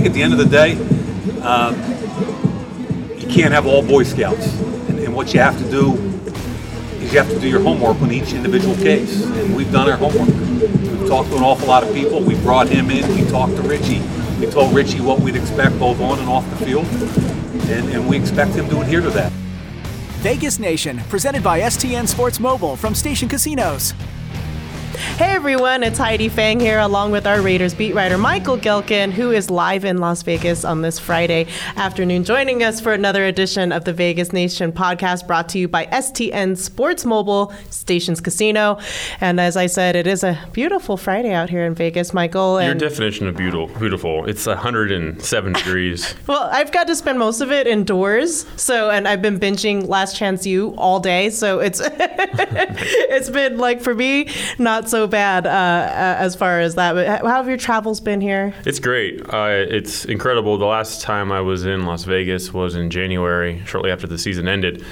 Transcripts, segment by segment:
think at the end of the day, uh, you can't have all Boy Scouts. And, and what you have to do is you have to do your homework on each individual case. And we've done our homework. We've talked to an awful lot of people. We brought him in. We talked to Richie. We told Richie what we'd expect both on and off the field. And, and we expect him to adhere to that. Vegas Nation, presented by STN Sports Mobile from Station Casinos. Hey everyone, it's Heidi Fang here along with our Raiders beat writer Michael Gehlken, who is live in Las Vegas on this Friday afternoon, joining us for another edition of the Vegas Nation podcast brought to you by STN Sports Mobile Stations Casino. And as I said, it is a beautiful Friday out here in Vegas, Michael. Your definition of beautiful, beautiful, it's 107 degrees. Well, I've got to spend most of it indoors, so and I've been binging Last Chance U all day, so it's it's been like for me not so bad uh, as far as that. But how have your travels been here? It's great. Uh, it's incredible. The last time I was in Las Vegas was in January, shortly after the season ended,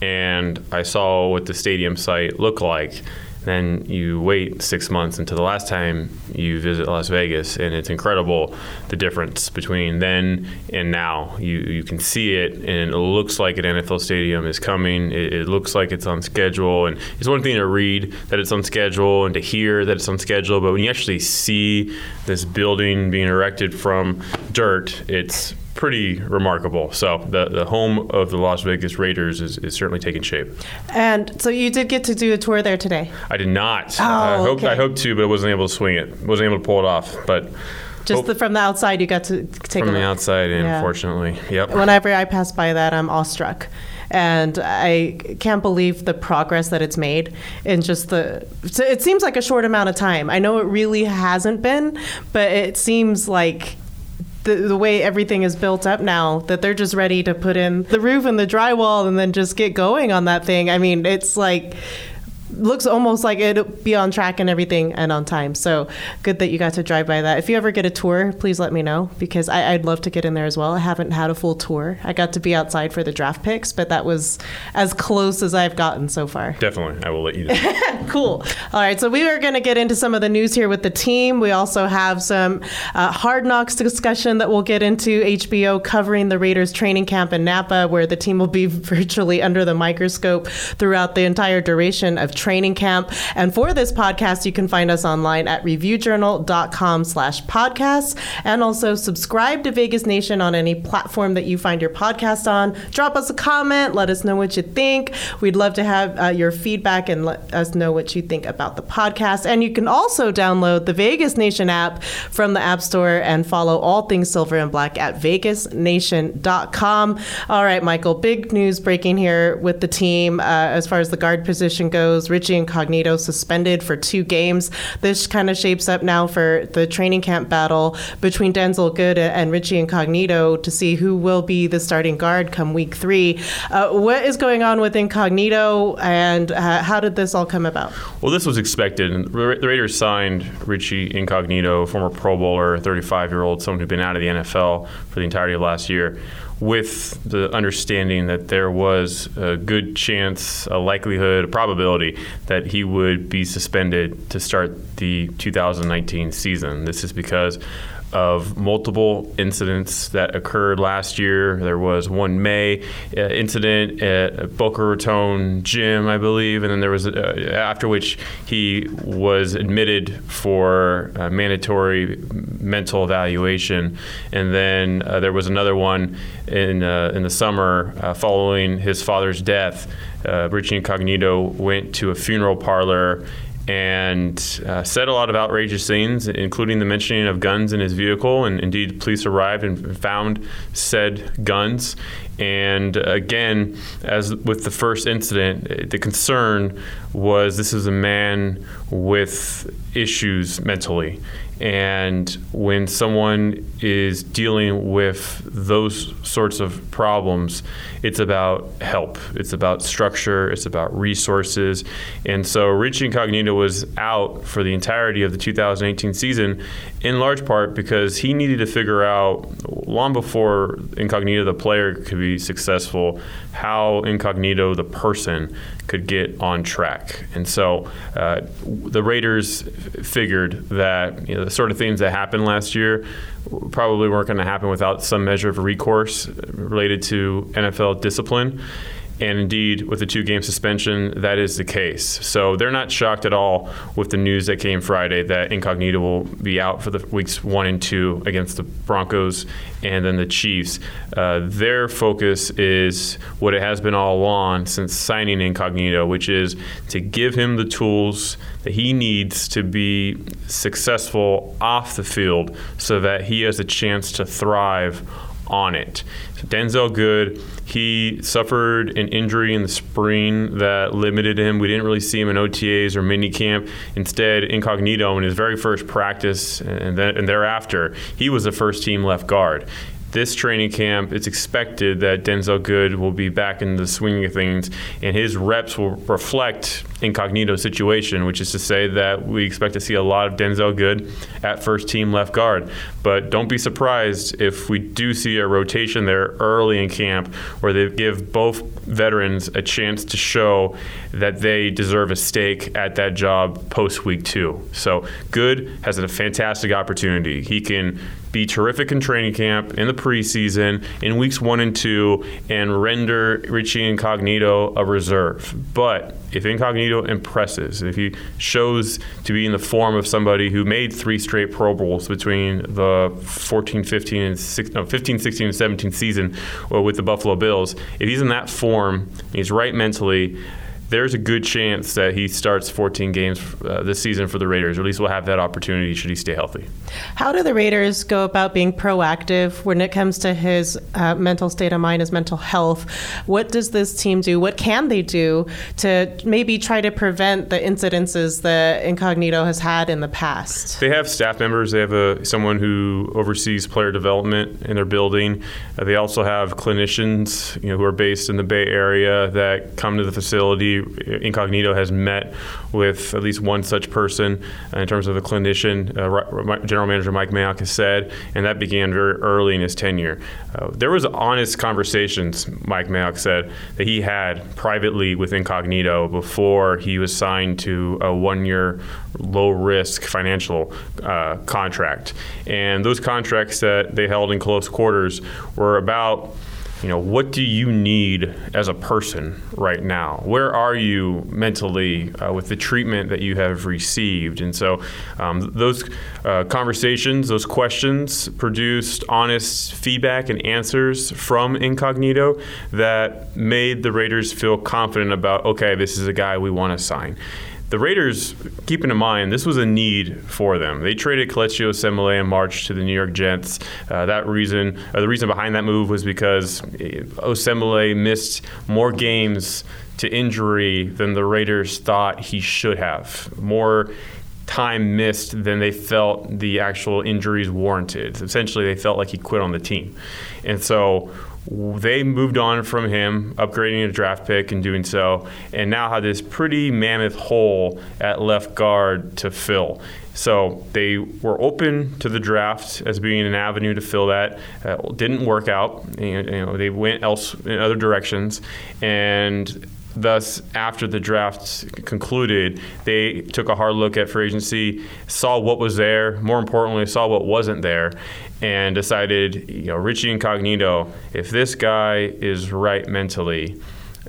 and I saw what the stadium site looked like. Then you wait six months until the last time you visit Las Vegas, and it's incredible the difference between then and now. You you can see it, and it looks like an NFL stadium is coming. It, it looks like it's on schedule, and it's one thing to read that it's on schedule and to hear that it's on schedule, but when you actually see this building being erected from dirt, it's pretty remarkable. So the, the home of the Las Vegas Raiders is, is certainly taking shape. And so you did get to do a tour there today. I did not. Oh, I hope okay. I hoped to, but I wasn't able to swing it. wasn't able to pull it off. But Just hope- the, from the outside, you got to take from a the look. outside in, Yeah. unfortunately. Yep. Whenever I pass by that, I'm awestruck. And I can't believe the progress that it's made in just the. So it seems like a short amount of time. I know it really hasn't been, but it seems like the, the way everything is built up now that they're just ready to put in the roof and the drywall and then just get going on that thing. I mean, it's like looks almost like it'll be on track and everything and on time. So good that you got to drive by that. If you ever get a tour, please let me know because I, I'd love to get in there as well. I haven't had a full tour. I got to be outside for the draft picks, but that was as close as I've gotten so far. Definitely. I will let you know. Cool. All right, so we are going to get into some of the news here with the team. We also have some uh, hard knocks discussion that we'll get into HBO covering the Raiders training camp in Napa, where the team will be virtually under the microscope throughout the entire duration of training camp. And for this podcast, you can find us online at reviewjournal.com slash podcasts and also subscribe to Vegas Nation on any platform that you find your podcast on. Drop us a comment. Let us know what you think. We'd love to have uh, your feedback and let us know what you think about the podcast. And you can also download the Vegas Nation app from the App Store and follow all things silver and black at vegasnation.com. All right, Michael, big news breaking here with the team uh, as far as the guard position goes. Richie Incognito suspended for two games. This kind of shapes up now for the training camp battle between Denzelle Good and Richie Incognito to see who will be the starting guard come week three. Uh, what is going on with Incognito and uh, how did this all come about? Well, this was expected. The the Raiders signed Richie Incognito, former Pro Bowler, 35 year old, someone who'd been out of the NFL for the entirety of last year, with the understanding that there was a good chance, a likelihood, a probability that he would be suspended to start the 2019 season. This is because of multiple incidents that occurred last year. There was one May uh, incident at Boca Raton Gym, I believe, and then there was uh, after which he was admitted for uh, mandatory mental evaluation, and then uh, there was another one in uh, in the summer following his father's death. Richie Incognito went to a funeral parlor and uh, said a lot of outrageous things, including the mentioning of guns in his vehicle. And indeed, police arrived and found said guns. And again, as with the first incident, the concern was this is a man with issues mentally. And when someone is dealing with those sorts of problems, it's about help, it's about structure, it's about resources. And so Richie Incognito was out for the entirety of the 2018 season, in large part because he needed to figure out, long before Incognito, the player, could be successful, how Incognito, the person, could get on track. And so uh, the Raiders figured that you know, the sort of things that happened last year probably weren't going to happen without some measure of recourse related to NFL discipline. And indeed, with the two game suspension, that is the case. So they're not shocked at all with the news that came Friday that Incognito will be out for the weeks one and two against the Broncos and then the Chiefs. Uh, their focus is what it has been all along since signing Incognito, which is to give him the tools that he needs to be successful off the field so that he has a chance to thrive on it. So Denzelle Good, he suffered an injury in the spring that limited him. We didn't really see him in OTAs or minicamp. Instead, incognito in his very first practice and, then, and thereafter, he was the first team left guard this training camp, it's expected that Denzelle Good will be back in the swing of things, and his reps will reflect incognito situation, which is to say that we expect to see a lot of Denzelle Good at first team left guard. But don't be surprised if we do see a rotation there early in camp where they give both veterans a chance to show that they deserve a stake at that job post week two. So Good has a fantastic opportunity. He can be terrific in training camp, in the preseason, in weeks one and two, and render Richie Incognito a reserve. But if Incognito impresses, if he shows to be in the form of somebody who made three straight Pro Bowls between the 14, 15, and six, no, 15, 16, and 17 season uh, with the Buffalo Bills, if he's in that form, he's right mentally, there's a good chance that he starts 14 games uh, this season for the Raiders, or at least we'll have that opportunity should he stay healthy. How do the Raiders go about being proactive when it comes to his uh, mental state of mind, his mental health? What does this team do? What can they do to maybe try to prevent the incidences that Incognito has had in the past? They have staff members. They have a someone who oversees player development in their building. Uh, they also have clinicians, you know, who are based in the Bay Area that come to the facility Incognito has met with at least one such person in terms of a clinician. Uh, General Manager Mike Mayock has said, and that began very early in his tenure. Uh, there was honest conversations, Mike Mayock said, that he had privately with Incognito before he was signed to a one-year low-risk financial uh, contract. And those contracts that they held in close quarters were about you know, what do you need as a person right now? Where are you mentally uh, with the treatment that you have received? And so um, those uh, conversations, those questions produced honest feedback and answers from Incognito that made the Raiders feel confident about, okay, this is a guy we want to sign the Raiders, keeping in mind, this was a need for them. They traded Kelechi Osemele in March to the New York Jets. Uh, that reason, the reason behind that move was because Osemele missed more games to injury than the Raiders thought he should have. More time missed than they felt the actual injuries warranted. Essentially, they felt like he quit on the team. And so they moved on from him, upgrading a draft pick and doing so, and now had this pretty mammoth hole at left guard to fill. So they were open to the draft as being an avenue to fill that. Uh, didn't work out. You know, they went else in other directions, and Thus, after the draft concluded, they took a hard look at free agency, saw what was there, more importantly, saw what wasn't there, and decided, you know, Richie Incognito, if this guy is right mentally,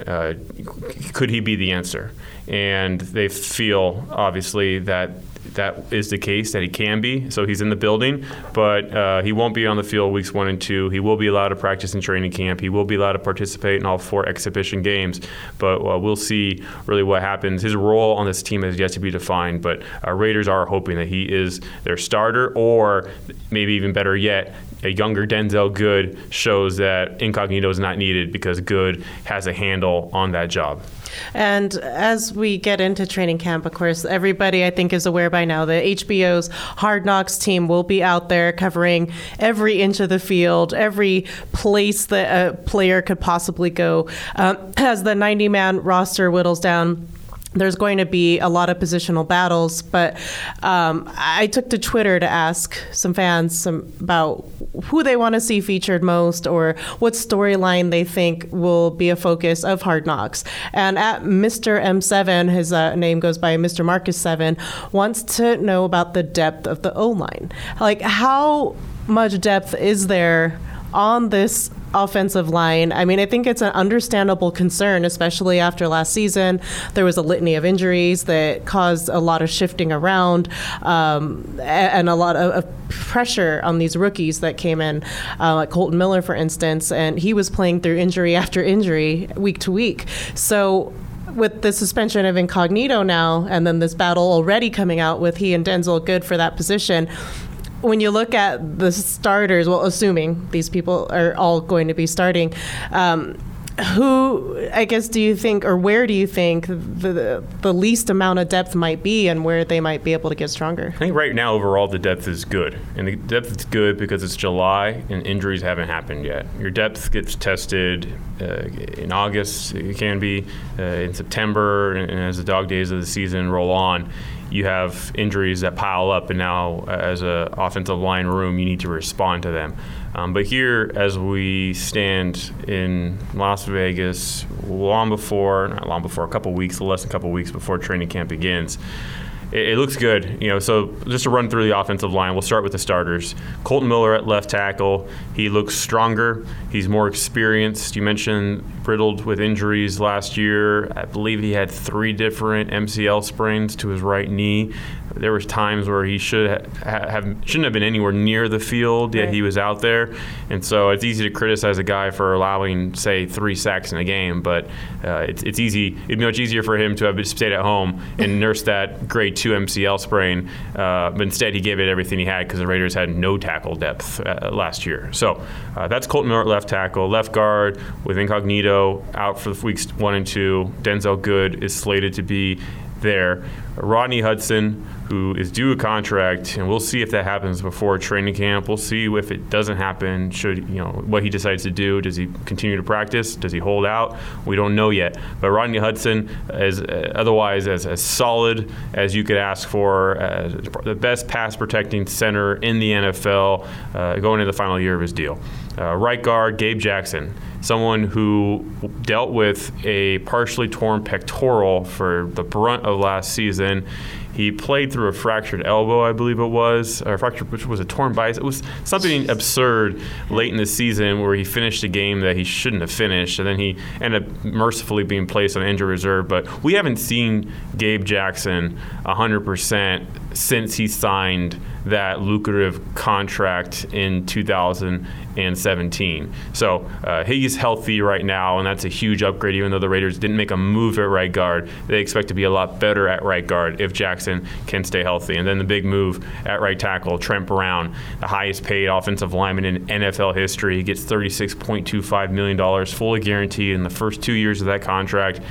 uh, could he be the answer? And they feel, obviously, that that is the case, that he can be. So he's in the building, but uh, he won't be on the field weeks one and two. He will be allowed to practice in training camp. He will be allowed to participate in all four exhibition games. But uh, we'll see really what happens. His role on this team is yet to be defined, but uh, Raiders are hoping that he is their starter, or maybe even better yet, a younger Denzelle Good shows that incognito is not needed because Good has a handle on that job. And as we get into training camp, of course, everybody I think is aware by now that HBO's Hard Knocks team will be out there covering every inch of the field, every place that a player could possibly go. Um, as the 90 man roster whittles down, there's going to be a lot of positional battles, but um, I took to Twitter to ask some fans some, about who they want to see featured most or what storyline they think will be a focus of Hard Knocks. And at Mr. M7, his uh, name goes by Mr. Marcus 7, wants to know about the depth of the O line. Like, how much depth is there on this offensive line. I mean, I think it's an understandable concern, especially after last season. There was a litany of injuries that caused a lot of shifting around um, and a lot of, pressure on these rookies that came in, uh, like Kolton Miller, for instance, and he was playing through injury after injury week to week. So with the suspension of Incognito now, and then this battle already coming out with he and Denzelle Good for that position, when you look at the starters, well, assuming these people are all going to be starting, um, who I guess do you think, or where do you think the the least amount of depth might be, and where they might be able to get stronger? I think right now overall the depth is good, and the depth is good because it's July and injuries haven't happened yet. Your depth gets tested uh, in August, it can be uh, in September, and as the dog days of the season roll on you have injuries that pile up, and now as an offensive line room, you need to respond to them. Um, but here, as we stand in Las Vegas, long before, not long before, a couple weeks, less than a couple weeks before training camp begins, it, it, looks good. You know, so just to run through the offensive line, we'll start with the starters. Kolton Miller at left tackle. He looks stronger. He's more experienced. You mentioned riddled with injuries last year. I believe he had three different MCL sprains to his right knee there was times where he should ha- have shouldn't have been anywhere near the field yet right. he was out there and so it's easy to criticize a guy for allowing say three sacks in a game but uh, it's, it's easy it'd be much easier for him to have stayed at home and nursed that grade 2 MCL sprain uh, but instead he gave it everything he had because the Raiders had no tackle depth uh, last year so uh, that's Kolton Miller left tackle left guard with Incognito out for the weeks 1 and 2 Denzelle Good is slated to be there Rodney Hudson who is due a contract, and we'll see if that happens before training camp. We'll see if it doesn't happen. Should you know what he decides to do? Does he continue to practice? Does he hold out? We don't know yet. But Rodney Hudson is uh, otherwise as, as solid as you could ask for, uh, the best pass protecting center in the NFL, uh, going into the final year of his deal. Uh, right guard Gabe Jackson someone who dealt with a partially torn pectoral for the brunt of last season. He played through a fractured elbow, I believe it was, or fractured, which was a torn bicep. It was something absurd late in the season where he finished a game that he shouldn't have finished, and then he ended up mercifully being placed on injury reserve. But we haven't seen Gabe Jackson 100% since he signed that lucrative contract in 2017. So uh, he's healthy right now, and that's a huge upgrade. Even though the Raiders didn't make a move at right guard, they expect to be a lot better at right guard if Jackson can stay healthy. And then the big move at right tackle, Trent Brown, the highest paid offensive lineman in NFL history. He gets $36.25 million fully guaranteed in the first two years of that contract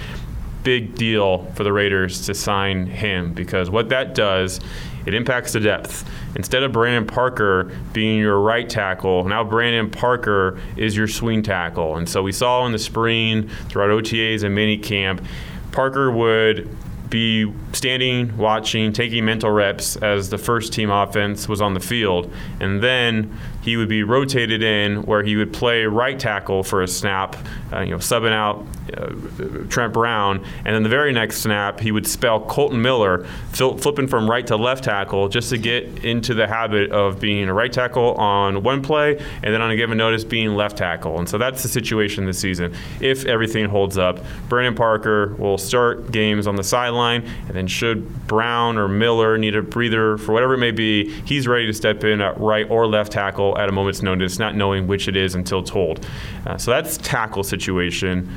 big deal for the Raiders to sign him because what that does, it impacts the depth. Instead of Brandon Parker being your right tackle, now Brandon Parker is your swing tackle. And so we saw in the spring throughout OTAs and mini camp, Parker would be standing, watching, taking mental reps as the first team offense was on the field. And then he would be rotated in where he would play right tackle for a snap, uh, you know, subbing out uh, Trent Brown, and then the very next snap he would spell Kolton Miller, flipping from right to left tackle just to get into the habit of being a right tackle on one play, and then on a given notice being left tackle. And so that's the situation this season. If everything holds up, Brandon Parker will start games on the sideline, and then should Brown or Miller need a breather for whatever it may be, he's ready to step in at right or left tackle at a moment's notice, not knowing which it is until told. Uh, so that's tackle situation.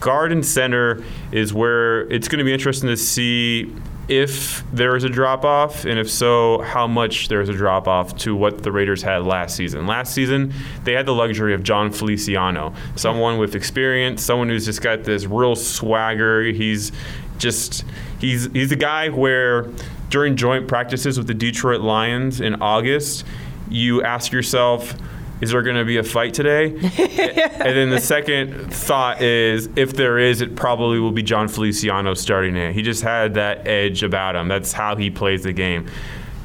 Guard and center is where it's going to be interesting to see if there is a drop off, and if so, how much there is a drop off to what the Raiders had last season. Last season, they had the luxury of Jon Feliciano, someone with experience, someone who's just got this real swagger. He's just he's he's a guy where during joint practices with the Detroit Lions in August, you ask yourself, is there going to be a fight today? and then the second thought is, if there is, it probably will be Jon Feliciano starting it. He just had that edge about him. That's how he plays the game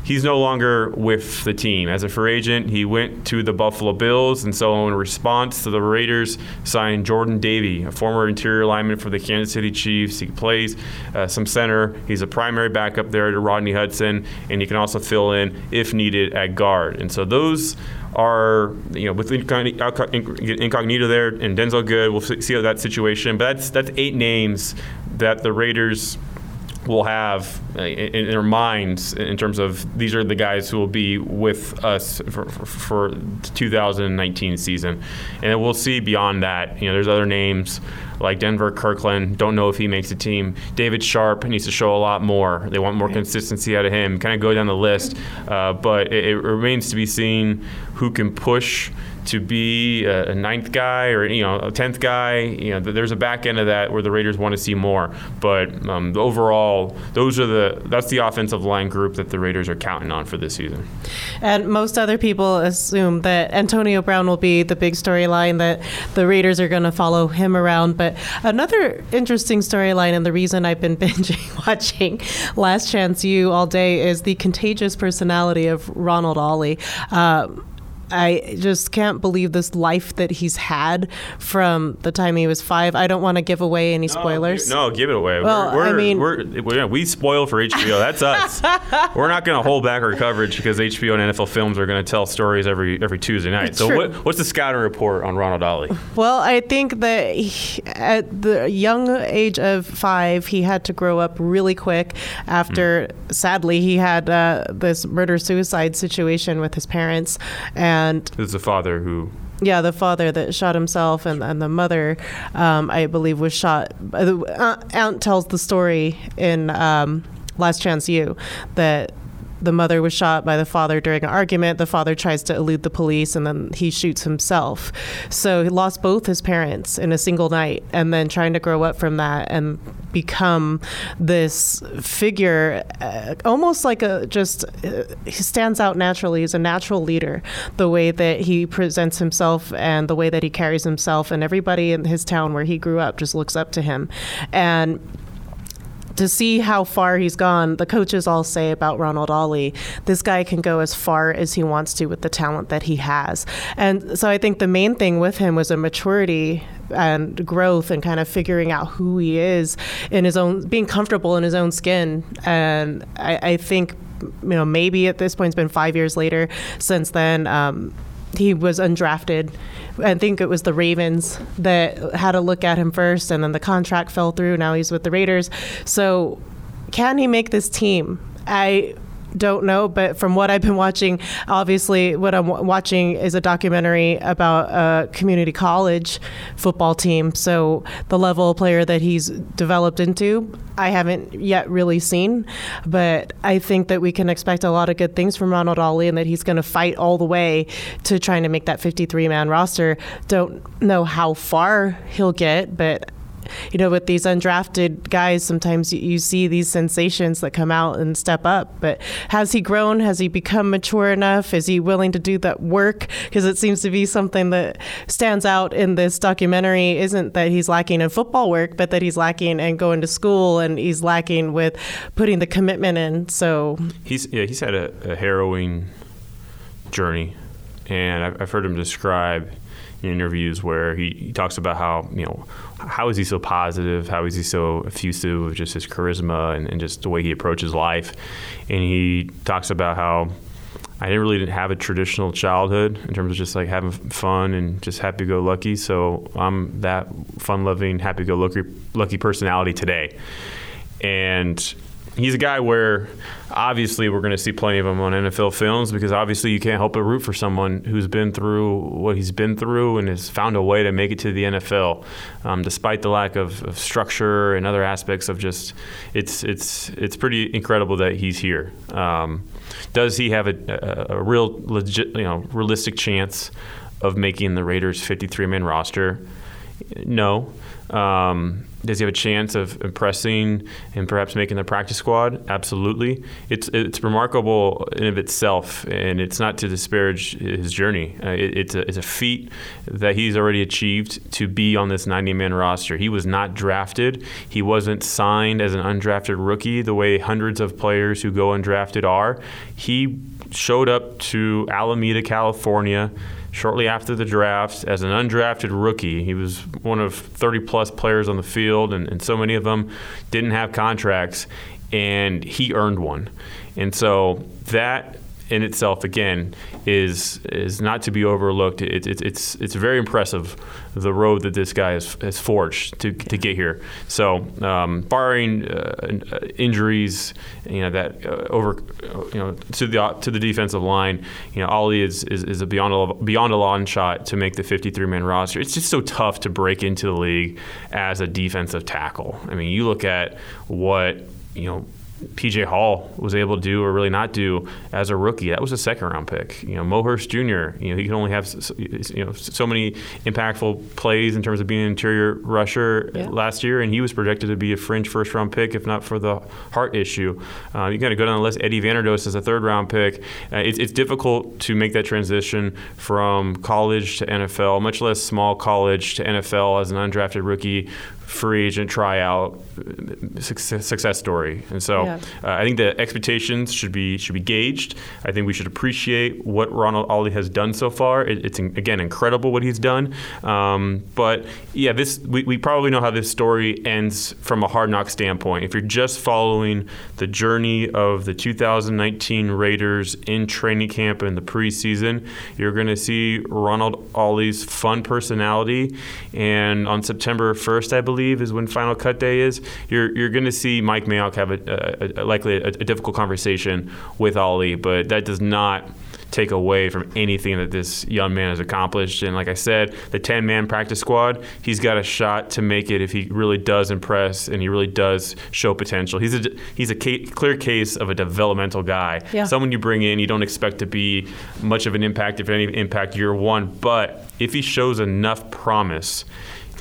he's no longer with the team. As a free agent, he went to the Buffalo Bills, and so in response to the Raiders, signed Jordan Devey, a former interior lineman for the Kansas City Chiefs. He plays uh, some center. He's a primary backup there to Rodney Hudson, and he can also fill in if needed at guard. And so those are you know with incognito there and Denzelle Good. We'll see how that situation. But that's that's eight names that the Raiders will have uh, in, their minds in terms of these are the guys who will be with us for, for, for 2019 season, and we'll see beyond that. You know, there's other names like Denver Kirkland. Don't know if he makes the team. David Sharp needs to show a lot more. They want more consistency out of him. Kind of go down the list, uh, but it, it remains to be seen who can push to be a, ninth guy or you know a tenth guy. You know, there's a back end of that where the Raiders want to see more. But um, overall, those are the that's the offensive line group that the Raiders are counting on for this season. And most other people assume that Antonio Brown will be the big storyline that the Raiders are going to follow him around. But another interesting storyline, and the reason I've been binging watching Last Chance U all day is the contagious personality of Ronald Ollie. Uh, I just can't believe this life that he's had from the time he was five. I don't want to give away any spoilers. No, no give it away. Well, we're, I mean, we're, we're, we spoil for HBO. That's us. we're not going to hold back our coverage because HBO and NFL Films are going to tell stories every every Tuesday night. So, what, what's the scouting report on Ronald Ollie? Well, I think that he, at the young age of five, he had to grow up really quick. After, mm. sadly, he had uh, this murder suicide situation with his parents. And and it's the father who yeah, the father that shot himself, and, and the mother, um, I believe, was shot. The uh, aunt tells the story in um, Last Chance U that the mother was shot by the father during an argument. The father tries to elude the police and then he shoots himself. So he lost both his parents in a single night and then trying to grow up from that and become this figure uh, almost like a just uh, he stands out naturally he's a natural leader the way that he presents himself and the way that he carries himself and everybody in his town where he grew up just looks up to him and to see how far he's gone, the coaches all say about Ronald Ollie, this guy can go as far as he wants to with the talent that he has. And so I think the main thing with him was a maturity and growth and kind of figuring out who he is in his own, being comfortable in his own skin. And I, I think, you know, maybe at this point, it's been five years later since then. Um, he was undrafted. I think it was the Ravens that had a look at him first, and then the contract fell through. Now he's with the Raiders. So, can he make this team? I don't know, but from what I've been watching, obviously, what I'm w- watching is a documentary about a community college football team. So the level of player that he's developed into, I haven't yet really seen, but I think that we can expect a lot of good things from Ronald Ollie and that he's going to fight all the way to trying to make that 53 man roster. Don't know how far he'll get, but you know, with these undrafted guys, sometimes you, see these sensations that come out and step up. But has he grown? Has he become mature enough? Is he willing to do that work? Because it seems to be something that stands out in this documentary isn't that he's lacking in football work, but that he's lacking in going to school and he's lacking with putting the commitment in. So he's yeah he's had a, a harrowing journey, and I've, I've heard him describe in interviews where he, he talks about how you know how is he so positive? How is he so effusive with just his charisma and, and just the way he approaches life? And he talks about how I didn't really didn't have a traditional childhood in terms of just like having fun and just happy go lucky. So I'm that fun loving, happy go lucky lucky personality today. And he's a guy where obviously we're going to see plenty of him on NFL films because obviously you can't help but root for someone who's been through what he's been through and has found a way to make it to the NFL, um, despite the lack of, of, structure and other aspects of just it's it's it's pretty incredible that he's here. Um, does he have a, a, a real legit you know realistic chance of making the Raiders 53 man roster? No. Um, does he have a chance of impressing and perhaps making the practice squad? Absolutely. It's it's remarkable in of itself, and it's not to disparage his journey. Uh, it, it's a it's a feat that he's already achieved to be on this 90-man roster. He was not drafted. He wasn't signed as an undrafted rookie the way hundreds of players who go undrafted are. He showed up to Alameda, California shortly after the draft as an undrafted rookie. He was one of 30 plus players on the field, and, and so many of them didn't have contracts, and he earned one. And so that in itself, again, is is not to be overlooked. It, it, it's it's very impressive the road that this guy has, has forged to, to get here. So, um, barring uh, injuries, you know that uh, over you know to the to the defensive line, you know Ollie is is, is a beyond a, beyond a long shot to make the 53 man roster. It's just so tough to break into the league as a defensive tackle. I mean, you look at what you know PJ Hall was able to do or really not do as a rookie. That was a second round pick. You know, Mo Hurst Jr. You know, he can only have you know so many impactful plays in terms of being an interior rusher yeah. last year, and he was projected to be a fringe first round pick if not for the heart issue. Uh, you got to go down the list. Eddie Vanderdoes is a third round pick. Uh, it's, it's difficult to make that transition from college to NFL, much less small college to NFL as an undrafted rookie free agent tryout success, story. And so yeah. uh, I think the expectations should be should be gauged. I think we should appreciate what Ronald Ollie has done so far. It, it's again incredible what he's done. Um, but yeah, this we, we probably know how this story ends from a hard knock standpoint. If you're just following the journey of the 2019 Raiders in training camp and the preseason, you're going to see Ronald Ollie's fun personality. And on September 1st, I believe believe, is when Final Cut Day is. You're you're going to see Mike Mayock have a, a, a likely a, a difficult conversation with Ollie, but that does not take away from anything that this young man has accomplished. And like I said, the 10 man practice squad, he's got a shot to make it if he really does impress and he really does show potential. He's a, he's a clear case of a developmental guy. Yeah. Someone you bring in, you don't expect to be much of an impact, if any impact, year one. But if he shows enough promise,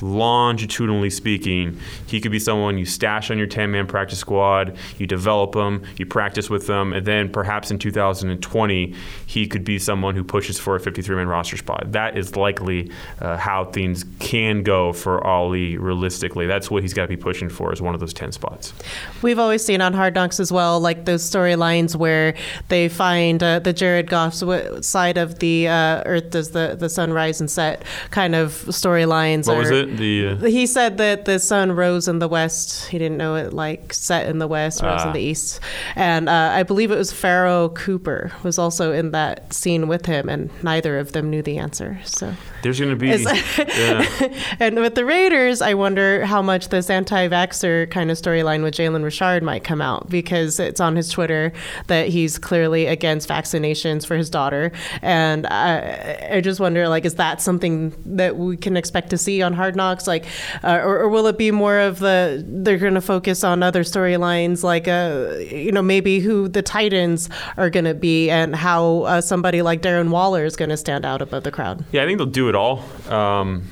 longitudinally speaking, he could be someone you stash on your 10 man practice squad, you develop him, you practice with them, and then perhaps in 2020, he could be someone who pushes for a 53 man roster spot. That is likely uh, how things can go for Ollie realistically. That's what he's got to be pushing for as one of those 10 spots. We've always seen on Hard Knocks as well, like those storylines where they find uh, the Jared Goff's side of the uh, earth does the, the sun rise and set kind of storylines. What was it? The uh... he said that the sun rose in the west. He didn't know it like set in the west, rose in the ah. east, and uh, I believe it was Pharoh Cooper was also in that scene with him, and neither of them knew the answer. So there's going to be, yeah. and with the Raiders, I wonder how much this anti-vaxxer kind of storyline with Jalen Richard might come out because it's on his Twitter that he's clearly against vaccinations for his daughter, and I, I just wonder like is that something that we can expect to see on Hard Knocks? Like, uh, or, or, will it be more of the they're going to focus on other storylines, like, uh, you know, maybe who the Titans are going to be and how uh, somebody like Darren Waller is going to stand out above the crowd? Yeah, I think they'll do it all. Um,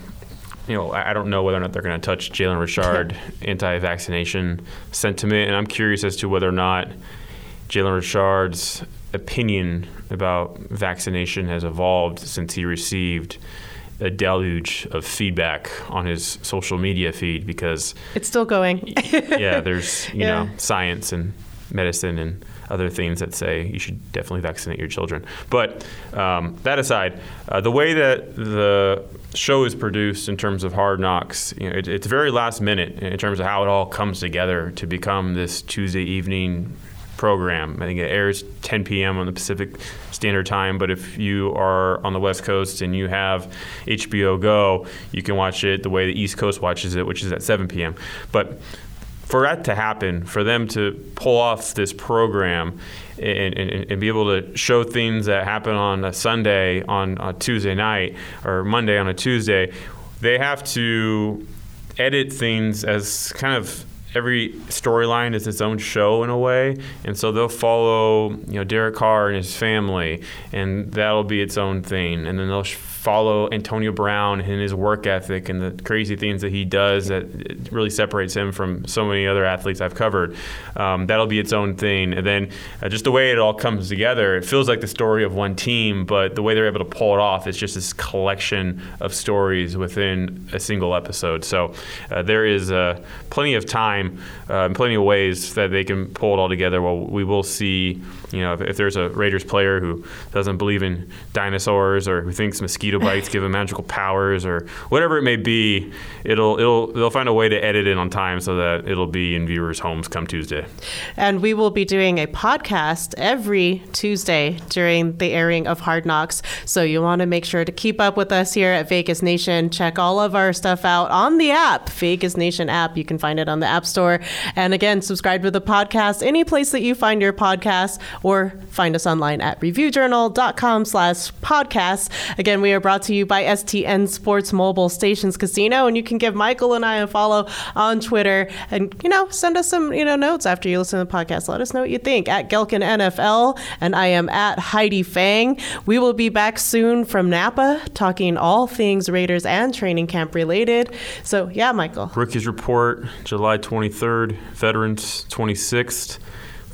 you know, I don't know whether or not they're going to touch Jalen Richard anti-vaccination sentiment, and I'm curious as to whether or not Jalen Richard's opinion about vaccination has evolved since he received a deluge of feedback on his social media feed because it's still going. yeah, there's you yeah. know science and medicine and other things that say you should definitely vaccinate your children. But um, that aside, uh, the way that the show is produced in terms of Hard Knocks, you know, it, it's very last minute in terms of how it all comes together to become this Tuesday evening program. I think it airs 10 p.m. on the Pacific Standard Time, but if you are on the West Coast and you have HBO Go, you can watch it the way the East Coast watches it, which is at 7 p.m. But for that to happen, for them to pull off this program and, and, and, be able to show things that happen on a Sunday on a Tuesday night or Monday on a Tuesday, they have to edit things as kind of every storyline is its own show in a way, and so they'll follow you know Derek Carr and his family, and that'll be its own thing, and then they'll follow Antonio Brown and his work ethic and the crazy things that he does that really separates him from so many other athletes I've covered. Um, that'll be its own thing. And then uh, just the way it all comes together, it feels like the story of one team, but the way they're able to pull it off, it's just this collection of stories within a single episode. So uh, there is uh, plenty of time uh, and plenty of ways that they can pull it all together. Well, we will see, you know, if, if there's a Raiders player who doesn't believe in dinosaurs or who thinks mosquito bites give him magical powers or whatever it may be, it'll it'll they'll find a way to edit it on time so that it'll be in viewers' homes come Tuesday. And we will be doing a podcast every Tuesday during the airing of Hard Knocks. So you want to make sure to keep up with us here at Vegas Nation. Check all of our stuff out on the app, Vegas Nation app. You can find it on the App Store. And again, subscribe to the podcast any place that you find your podcast or find us online at reviewjournal.com slash podcasts. Again, we are brought to you by STN Sports Mobile Stations Casino. And you can give Michael and I a follow on Twitter and, you know, send us some, you know, notes after you listen to the podcast. Let us know what you think at Gehlken NFL. And I am at Heidi Fang. We will be back soon from Napa talking all things Raiders and training camp related. So, yeah, Michael. Rookies report July 23rd, Veterans 26th.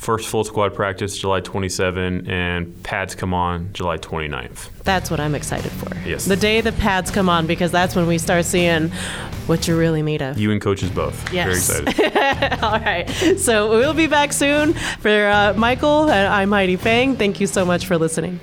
First full squad practice July 27, and pads come on July 29th. That's what I'm excited for. Yes. The day the pads come on, because that's when we start seeing what you're really made of. You and coaches both. Yes. Very excited. All right. So we'll be back soon. For uh, Michael, and I'm Heidi Fang. Thank you so much for listening.